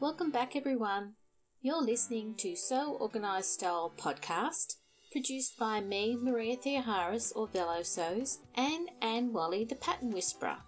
Welcome back, everyone. You're listening to So Organised Style podcast, produced by me, Maria Theoharis, or Velo Sews, and Anne Wally, the Pattern Whisperer.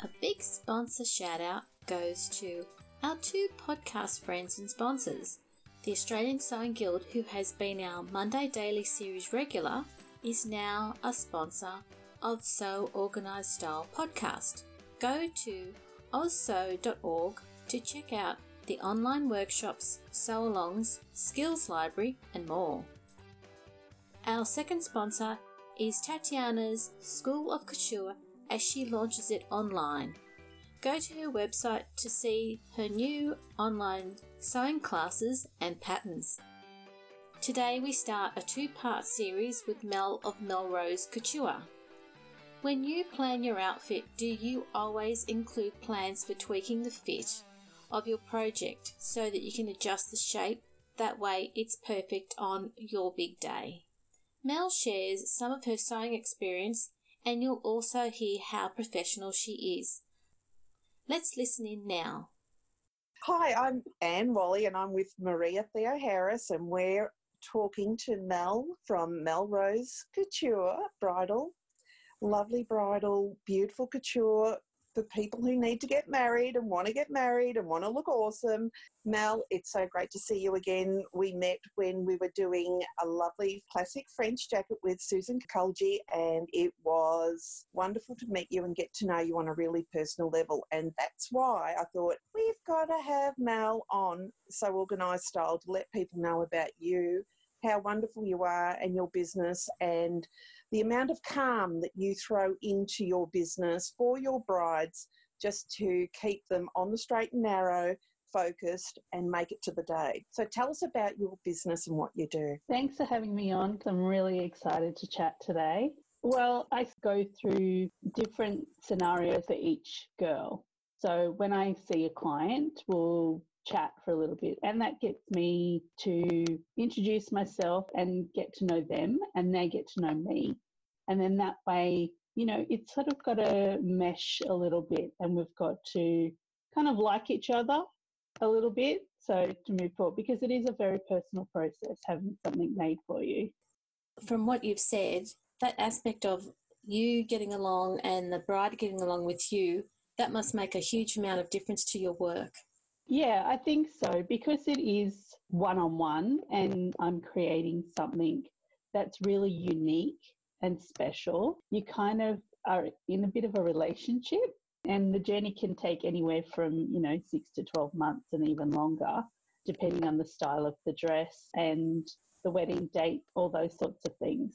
A big sponsor shout out goes to our two podcast friends and sponsors. The Australian Sewing Guild, who has been our Monday Daily Series regular, is now a sponsor of So Organised Style podcast. Go to ozsew.org to check out the online workshops, sew alongs, skills library, and more. Our second sponsor is Tatiana's School of Couture as she launches it online. Go to her website to see her new online sewing classes and patterns. Today we start a two part series with Mel of Melrose Couture. When you plan your outfit, do you always include plans for tweaking the fit of your project so that you can adjust the shape? That way it's perfect on your big day. Mel shares some of her sewing experience and you'll also hear how professional she is. Let's listen in now. Hi, I'm Anne Wally and I'm with Maria Theoharis, and we're talking to Mel from Melrose Couture Bridal lovely bridal, beautiful couture for people who need to get married and want to get married and want to look awesome. Mel, it's so great to see you again. We met when we were doing a lovely classic French jacket with Susan Khalje, and it was wonderful to meet you and get to know you on a really personal level. And that's why I thought we've got to have Mel on So Organised Style to let people know about you how wonderful you are and your business and the amount of calm that you throw into your business for your brides just to keep them on the straight and narrow focused and make it to the day. So tell us about your business and what you do. Thanks for having me on. I'm really excited to chat today. Well, I go through different scenarios for each girl. So when I see a client, we'll chat for a little bit. And that gets me to introduce myself and get to know them, and they get to know me. And then that way, you know, it's sort of got to mesh a little bit, and we've got to kind of like each other a little bit. So to move forward, because it is a very personal process having something made for you. From what you've said, that aspect of you getting along and the bride getting along with you, that must make a huge amount of difference to your work. Yeah, I think so because it is one on one and I'm creating something that's really unique and special. You kind of are in a bit of a relationship and the journey can take anywhere from, you know, 6 to 12 months and even longer depending on the style of the dress and the wedding date, all those sorts of things.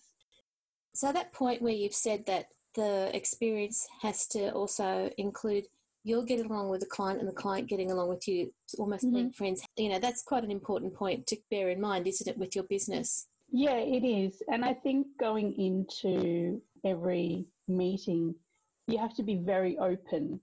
So that point where you've said that the experience has to also include you're getting along with the client and the client getting along with you, almost mm-hmm. being friends. You know, that's quite an important point to bear in mind, isn't it, with your business? Yeah, it is. And I think going into every meeting, you have to be very open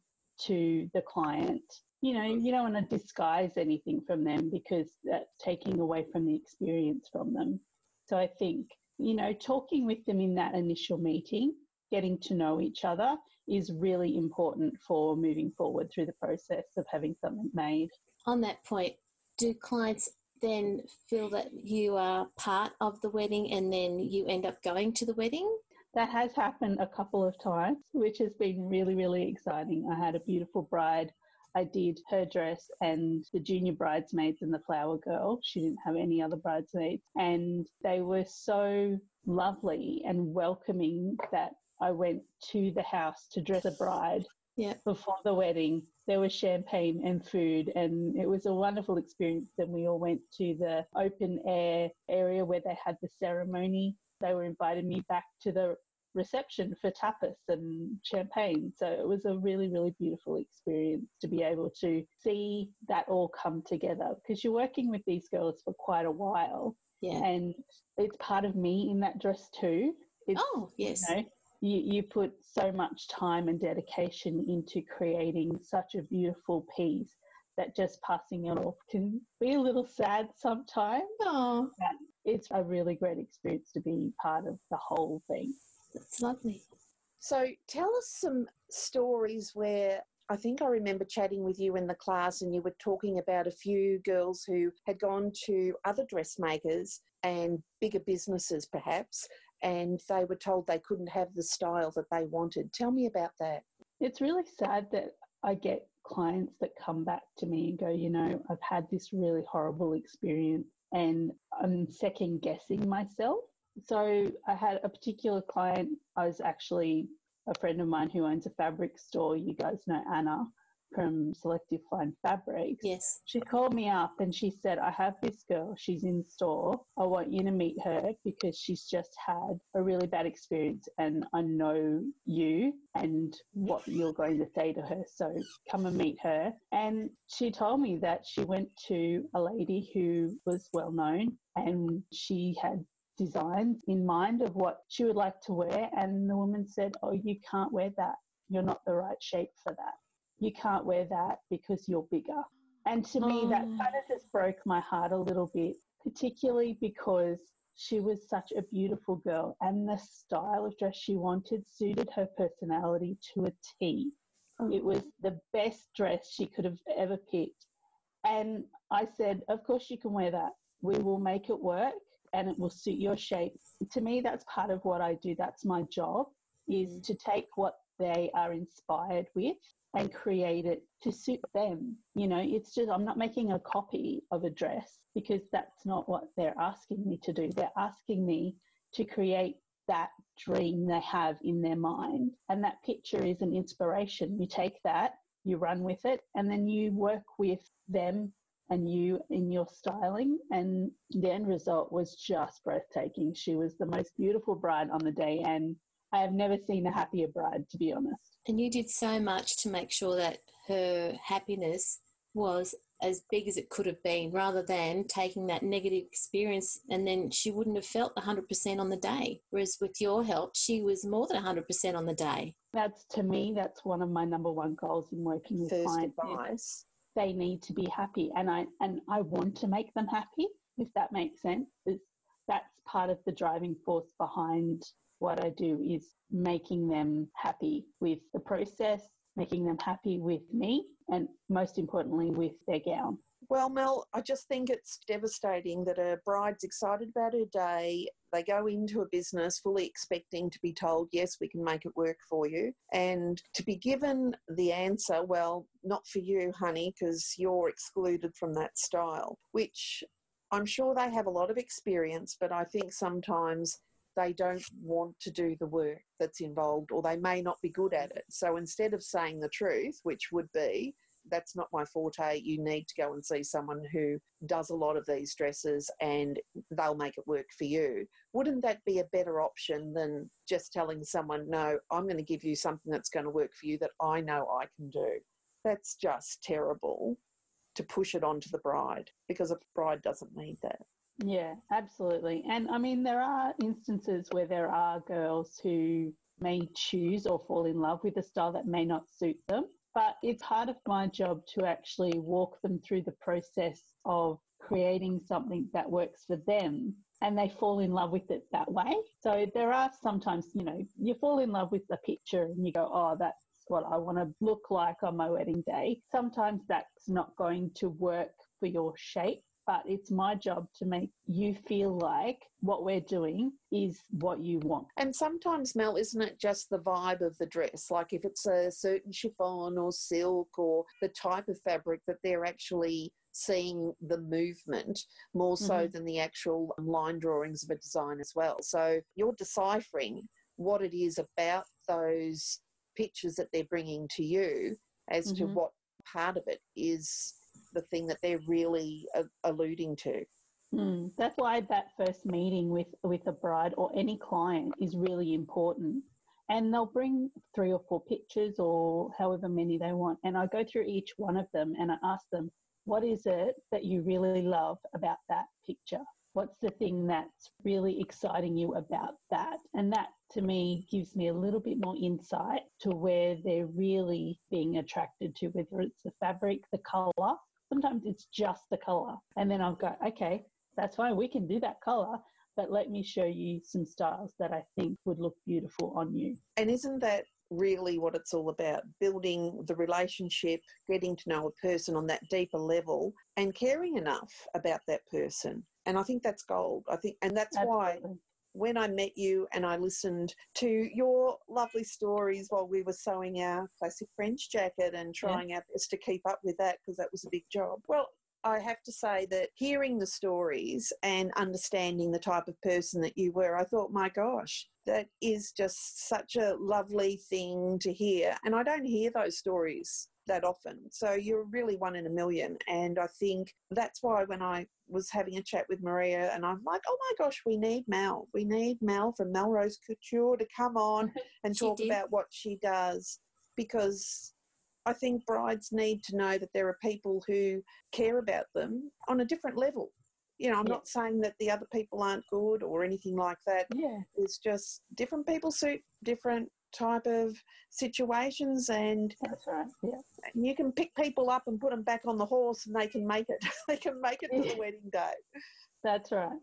to the client. You know, you don't want to disguise anything from them because that's taking away from the experience from them. So I think, you know, talking with them in that initial meeting getting to know each other is really important for moving forward through the process of having something made. On that point, do clients then feel that you are part of the wedding and then you end up going to the wedding? That has happened a couple of times, which has been really, really exciting. I had a beautiful bride. I did her dress and the junior bridesmaids and the flower girl. She didn't have any other bridesmaids. And they were so lovely and welcoming that I went to the house to dress a bride yeah. before the wedding. There was champagne and food, and it was a wonderful experience. Then we all went to the open air area where they had the ceremony. They were inviting me back to the reception for tapas and champagne. So it was a really, really beautiful experience to be able to see that all come together because you're working with these girls for quite a while. Yeah. And it's part of me in that dress too. It's, oh, yes. You know, you, you put so much time and dedication into creating such a beautiful piece that just passing it off can be a little sad sometimes. Oh. It's a really great experience to be part of the whole thing. That's lovely. So tell us some stories where I think I remember chatting with you in the class, and you were talking about a few girls who had gone to other dressmakers and bigger businesses, perhaps, and they were told they couldn't have the style that they wanted. Tell me about that. It's really sad that I get clients that come back to me and go, you know, I've had this really horrible experience and I'm second guessing myself. So I had a particular client, I was actually a friend of mine who owns a fabric store. You guys know Anna from Selective Fine Fabrics. Yes. She called me up and she said, I have this girl, she's in store. I want you to meet her because she's just had a really bad experience and I know you and what you're going to say to her. So come and meet her. And she told me that she went to a lady who was well known and she had designs in mind of what she would like to wear. And the woman said, Oh, you can't wear that. You're not the right shape for that. You can't wear that because you're bigger. And to oh. me, that oh. kind of just broke my heart a little bit, particularly because she was such a beautiful girl and the style of dress she wanted suited her personality to a T. Oh. It was the best dress she could have ever picked. And I said, Of course, you can wear that. We will make it work and it will suit your shape. To me, that's part of what I do. That's my job is mm. to take what they are inspired with and create it to suit them. You know, it's just, I'm not making a copy of a dress because that's not what they're asking me to do. They're asking me to create that dream they have in their mind. And that picture is an inspiration. You take that, you run with it, and then you work with them and you in your styling. And the end result was just breathtaking. She was the most beautiful bride on the day, and I have never seen a happier bride, to be honest. And you did so much to make sure that her happiness was as big as it could have been rather than taking that negative experience and then she wouldn't have felt 100% on the day. Whereas with your help she was more than 100% on the day. That's to me that's one of my number one goals in working with First clients advice. they need to be happy. And I and I want to make them happy if that makes sense. Is that's part of the driving force behind what I do is making them happy with the process making them happy with me and most importantly with their gown well, Mel, I just think it's devastating that a bride's excited about her day. They go into a business fully expecting to be told, yes, we can make it work for you. And to be given the answer, well, not for you, honey, because you're excluded from that style, which I'm sure they have a lot of experience, but I think sometimes they don't want to do the work that's involved or they may not be good at it. So instead of saying the truth, which would be, that's not my forte. You need to go and see someone who does a lot of these dresses and they'll make it work for you. Wouldn't that be a better option than just telling someone, no, I'm going to give you something that's going to work for you that I know I can do? That's just terrible to push it onto the bride because a bride doesn't need that. Yeah, absolutely. And I mean, there are instances where there are girls who may choose or fall in love with a style that may not suit them but it's part of my job to actually walk them through the process of creating something that works for them and they fall in love with it that way. So there are sometimes, you know, you fall in love with the picture and you go, oh, that's what I want to look like on my wedding day. Sometimes that's not going to work for your shape but it's my job to make you feel like what we're doing is what you want. And sometimes, Mel, isn't it just the vibe of the dress? Like if it's a certain chiffon or silk or the type of fabric that they're actually seeing the movement more so mm-hmm. than the actual line drawings of a design as well. So you're deciphering what it is about those pictures that they're bringing to you as mm-hmm. to what part of it is the thing that they're really alluding to. Mm, that's why that first meeting with with a bride or any client is really important. And they'll bring three or four pictures or however many they want, and I go through each one of them and I ask them, "What is it that you really love about that picture? What's the thing that's really exciting you about that?" And that to me gives me a little bit more insight to where they're really being attracted to, whether it's the fabric, the color, Sometimes it's just the color. And then I'll go, okay, that's fine. We can do that color, but let me show you some styles that I think would look beautiful on you. And isn't that really what it's all about building the relationship, getting to know a person on that deeper level, and caring enough about that person. And I think that's gold. I think, and that's why Absolutely. When I met you and I listened to your lovely stories while we were sewing our classic French jacket and trying our best to keep up with that because that was a big job. Well, I have to say that hearing the stories and understanding the type of person that you were, I thought, my gosh, that is just such a lovely thing to hear. And I don't hear those stories that often. So you're really one in a million. And I think that's why when I was having a chat with Maria and I'm like, oh my gosh, we need Mel. We need Mel from Melrose Couture to come on and talk did. about what she does because I think brides need to know that there are people who care about them on a different level. You know, I'm Yeah. not saying that the other people aren't good or anything like that. Yeah. It's just different people suit different type of situations and That's right. Yeah. you can pick people up and put them back on the horse and they can make it. they can make it to the wedding day. That's right.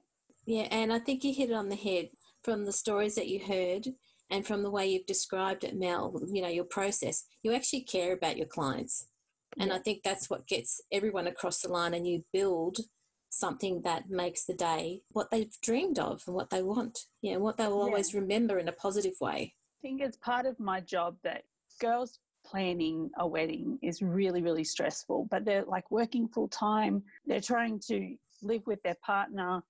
Yeah, and I think you hit it on the head from the stories that you heard and from the way you've described it, Mel, you know, your process. You actually care about your clients. And I think that's what gets everyone across the line and you build something that makes the day what they've dreamed of and what they want. You know, what they will Yeah. always remember in a positive way. I think it's part of my job that girls planning a wedding is really, really stressful, but they're like working full time. They're trying to live with their partner,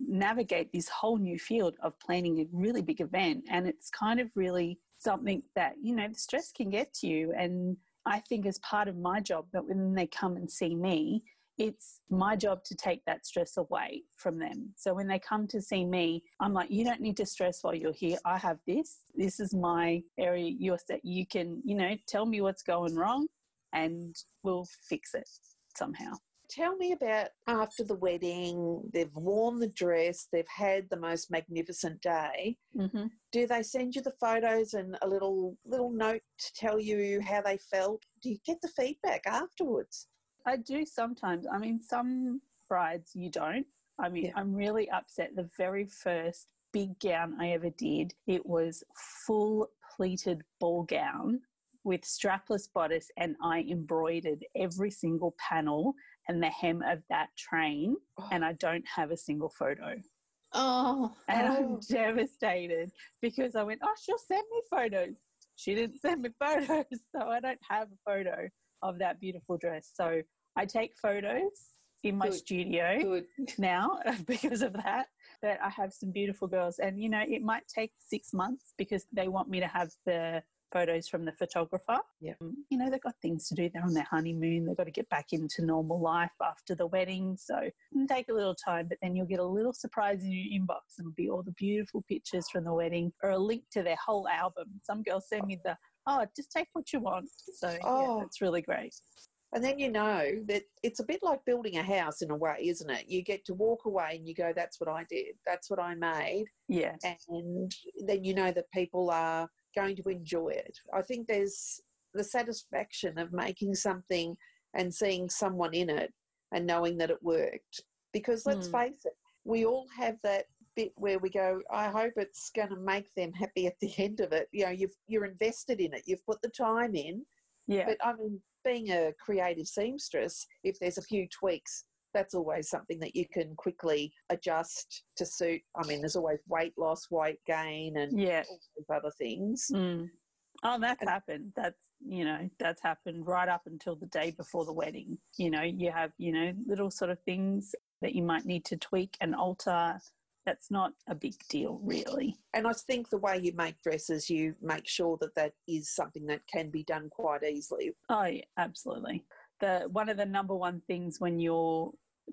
navigate this whole new field of planning a really big event. And it's kind of really something that, you know, the stress can get to you. And I think as part of my job that when they come and see me, it's my job to take that stress away from them. So when they come to see me, I'm like, you don't need to stress while you're here. I have this. This is my area. You're set. you can, you know, tell me what's going wrong, and we'll fix it somehow. Tell me about after the wedding, they've worn the dress, they've had the most magnificent day. Mm-hmm. Do they send you the photos and a little little note to tell you how they felt? Do you get the feedback afterwards? I do sometimes. I mean, some brides you don't. I mean, Yeah. I'm really upset. The very first big gown I ever did, it was full pleated ball gown with strapless bodice, and I embroidered every single panel and the hem of that train, oh. and I don't have a single photo. Oh, And Oh. I'm devastated because I went, oh, she'll send me photos. She didn't send me photos, so I don't have a photo of that beautiful dress. So I take photos in my Good. studio good. now because of that. That I have some beautiful girls, and you know, it might take six months because they want me to have the photos from the photographer. Yeah. Um, You know, they've got things to do. They're on their honeymoon. They've got to get back into normal life after the wedding. So it can take a little time, but then you'll get a little surprise in your inbox and it'll be all the beautiful pictures from the wedding or a link to their whole album. Some girls send me the, oh, just take what you want. So yeah, Oh. that's really great. And then you know that it's a bit like building a house in a way, isn't it? You get to walk away and you go, that's what I did, that's what I made. Yeah. And then you know that people are going to enjoy it. I think there's the satisfaction of making something and seeing someone in it and knowing that it worked. Because let's Mm. face it, we all have that bit where we go, I hope it's going to make them happy at the end of it. You know, you've, you're invested in it, you've put the time in. Yeah. But I mean, being a creative seamstress, if there's a few tweaks, that's always something that you can quickly adjust to suit. I mean, there's always weight loss, weight gain, and yeah. all those other things. Mm. Oh, that's And- happened. That's you know that's happened right up until the day before the wedding. You know, you have you know little sort of things that you might need to tweak and alter. That's not a big deal, really. And I think the way you make dresses, you make sure that that is something that can be done quite easily. Oh, yeah, absolutely. The one of the number one things when you're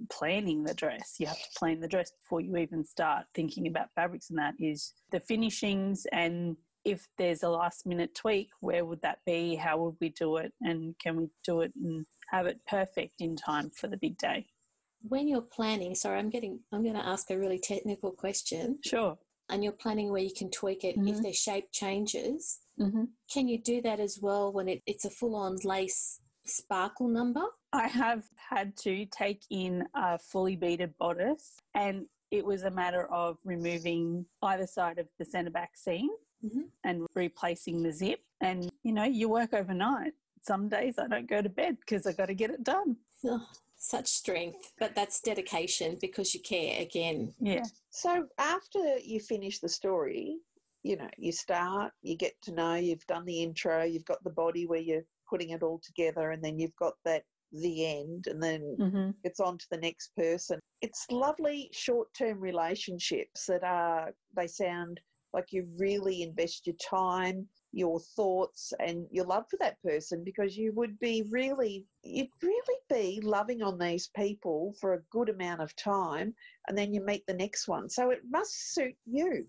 planning the dress, you have to plan the dress before you even start thinking about fabrics and that is the finishings and if there's a last minute tweak, where would that be? How would we do it? And can we do it and have it perfect in time for the big day? When you're planning, sorry, I'm getting, I'm going to ask a really technical question. Sure. And you're planning where you can tweak it if Mhm. their shape changes. Mm-hmm. Can you do that as well when it, it's a full on lace sparkle number? I have had to take in a fully beaded bodice, and it was a matter of removing either side of the centre back seam Mhm. and replacing the zip And, you know, you work overnight. Some days I don't go to bed because I got to get it done. Oh, such strength, but that's dedication because you care again. Yeah. So after you finish the story, you know, you start, you get to know, you've done the intro, you've got the body where you're putting it all together, and then you've got that the end, and then hmm it's on to the next person. It's lovely short term relationships that are, they sound like you really invest your time, your thoughts, and your love for that person because you would be really, you'd really be loving on these people for a good amount of time and then you meet the next one. So it must suit you,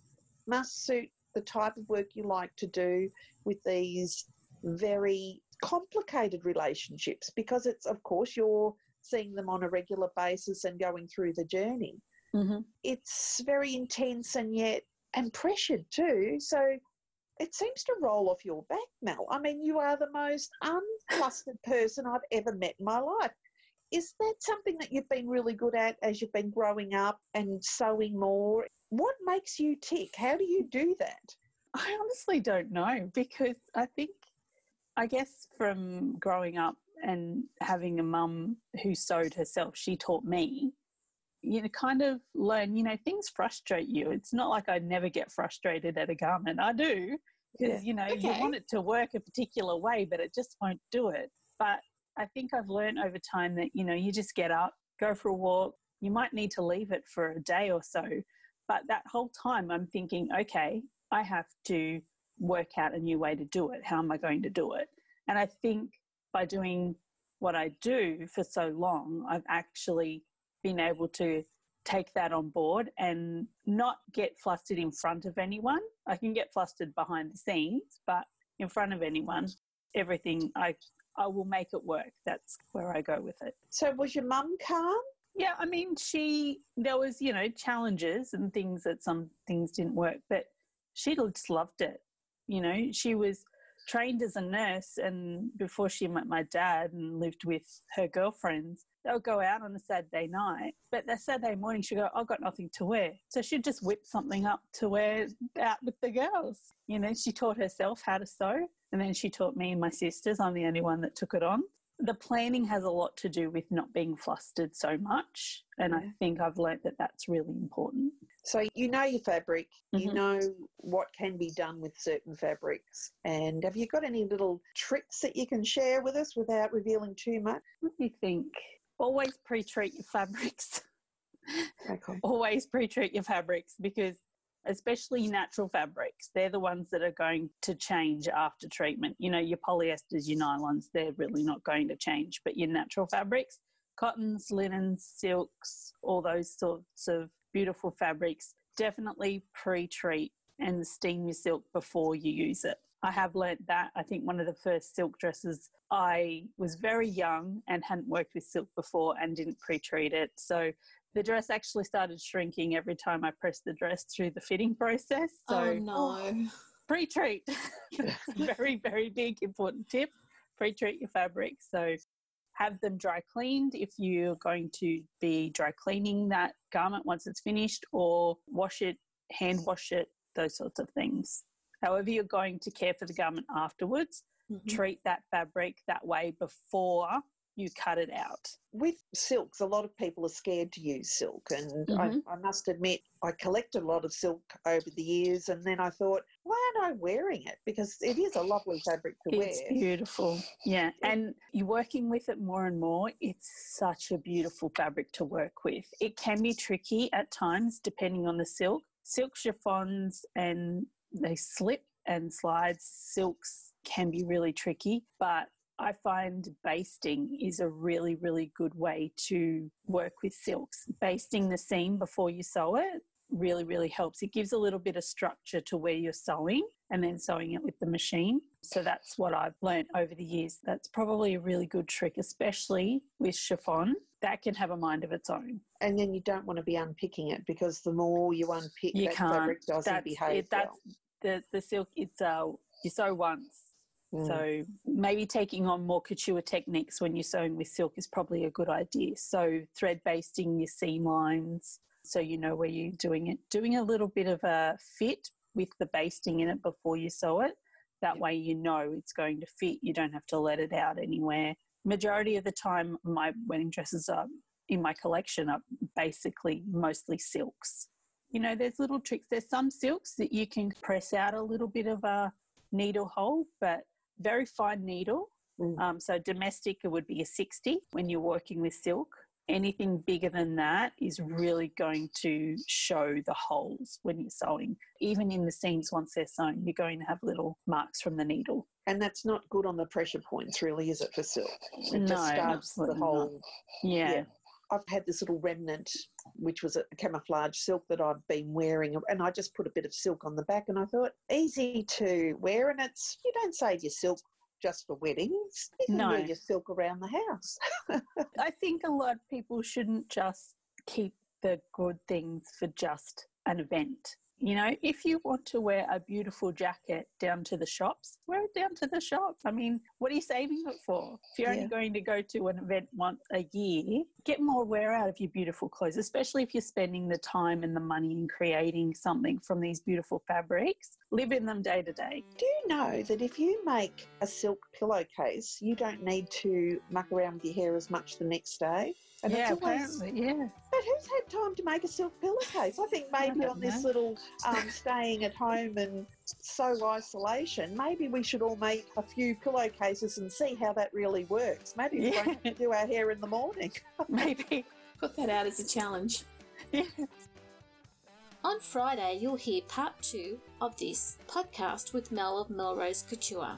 must suit the type of work you like to do with these very complicated relationships because it's, of course, you're seeing them on a regular basis and going through the journey. hmm It's very intense and yet, and pressured too. So it seems to roll off your back, Mel. I mean, you are the most unflustered person I've ever met in my life. Is that something that you've been really good at as you've been growing up and sewing more? What makes you tick? How do you do that? I honestly don't know because I think, I guess from growing up and having a mum who sewed herself, she taught me, you know, kind of learn, you know, things frustrate you. It's not like I never get frustrated at a garment. I do because, you know, you want it to work a particular way, but it just won't do it. But I think I've learned over time that, you know, you just get up, go for a walk. You might need to leave it for a day or so. But that whole time I'm thinking, okay, I have to work out a new way to do it. How am I going to do it? And I think by doing what I do for so long, I've actually been able to take that on board and not get flustered in front of anyone. I can get flustered behind the scenes, but in front of anyone, everything I I will make it work. That's where I go with it. So was your mum calm? Yeah, I mean, she there was you know challenges and things that some things didn't work, but she just loved it. You know, she was trained as a nurse, and before she met my dad and lived with her girlfriends, they'll go out on a Saturday night, but that Saturday morning she'd go, "I've got nothing to wear," so she'd just whip something up to wear out with the girls. You know, she taught herself how to sew, and then she taught me and my sisters. I'm the only one that took it on the planning has a lot to do with not being flustered so much and i think i've learnt that that's really important So you know your fabric, you Mhm. know what can be done with certain fabrics. And have you got any little tricks that you can share with us without revealing too much? let me think always pre-treat your fabrics. Always pre-treat your fabrics because especially natural fabrics they're the ones that are going to change after treatment. You know your polyesters your nylons they're really not going to change but your natural fabrics cottons linens silks all those sorts of beautiful fabrics definitely pre-treat and steam your silk before you use it i have learnt that i think one of the first silk dresses i was very young and hadn't worked with silk before and didn't pre-treat it so the dress actually started shrinking every time I pressed the dress through the fitting process. So oh no. pre-treat. Very, very big important tip. Pre-treat your fabric. So have them dry cleaned if you're going to be dry cleaning that garment once it's finished or wash it, hand wash it, those sorts of things. However you're going to care for the garment afterwards, Mhm. treat that fabric that way before you cut it out. With silks, a lot of people are scared to use silk. And Mhm. I, I must admit, I collected a lot of silk over the years. And then I thought, why aren't I wearing it? Because it is a lovely fabric to It's wear. It's beautiful. Yeah. And you're working with it more and more. It's such a beautiful fabric to work with. It can be tricky at times depending on the silk. Silk chiffons and they slip and slide. Silks can be really tricky, but I find basting is a really, really good way to work with silks. Basting the seam before you sew it really, really helps. It gives a little bit of structure to where you're sewing and then sewing it with the machine. So that's what I've learned over the years. That's probably a really good trick, especially with chiffon. That can have a mind of its own. And then you don't want to be unpicking it because the more you unpick, You that can't. fabric doesn't That's behave it. That's the the silk. It's uh you sew once. Mm. So maybe taking on more couture techniques when you're sewing with silk is probably a good idea. So thread basting your seam lines so you know where you're doing it. Doing a little bit of a fit with the basting in it before you sew it That way, you know it's going to fit. You don't have to let it out anywhere. Majority of the time, my wedding dresses are in my collection are basically mostly silks. You know, there's little tricks. There's some silks that you can press out a little bit of a needle hole, but very fine needle. Mm. Um, so domestic it would be a 60 when you're working with silk. Anything bigger than that is really going to show the holes when you're sewing. Even in the seams, once they're sewn, you're going to have little marks from the needle. And that's not good on the pressure points, really, is it, for silk? It No, just starts the whole. Yeah. Yeah. I've had this little remnant, which was a camouflage silk that I've been wearing, and I just put a bit of silk on the back, and I thought easy to wear, and it's you don't save your silk just for weddings. You can No. wear your silk around the house. I think a lot of people shouldn't just keep the good things for just an event. You know, if you want to wear a beautiful jacket down to the shops, wear it down to the shops. I mean, what are you saving it for? If you're Yeah. only going to go to an event once a year, get more wear out of your beautiful clothes, especially if you're spending the time and the money in creating something from these beautiful fabrics. Live in them day to day. Do you know that if you make a silk pillowcase, you don't need to muck around with your hair as much the next day? And yeah, it's always, apparently, yeah. But who's had time to make a silk pillowcase? I think maybe don't on this little um, staying at home and so isolation, maybe we should all make a few pillowcases and see how that really works. Maybe we won't have to do our hair in the morning. Maybe. Put that out as a challenge. Yeah. On Friday, you'll hear part two of this podcast with Mel of Melrose Couture.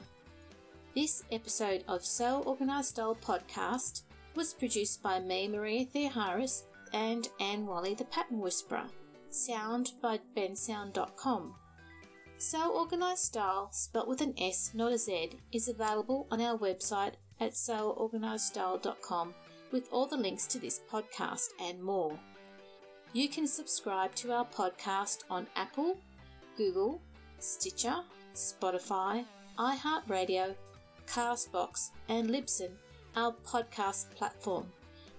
This episode of So Organised Style podcast was produced by me, Maria Theoharis, and Anne Wally, the Pattern Whisperer. Sound by bensound.com. So Organised Style, spelt with an S, not a Z, is available on our website at soorganizedstyle.com with all the links to this podcast and more. You can subscribe to our podcast on Apple, Google, Stitcher, Spotify, iHeartRadio, Castbox, and Libsyn, our podcast platform.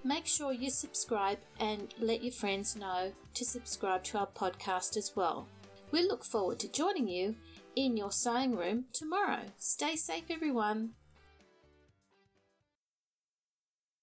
Make sure you subscribe and let your friends know to subscribe to our podcast as well. We look forward to joining you in your sewing room tomorrow. Stay safe, everyone.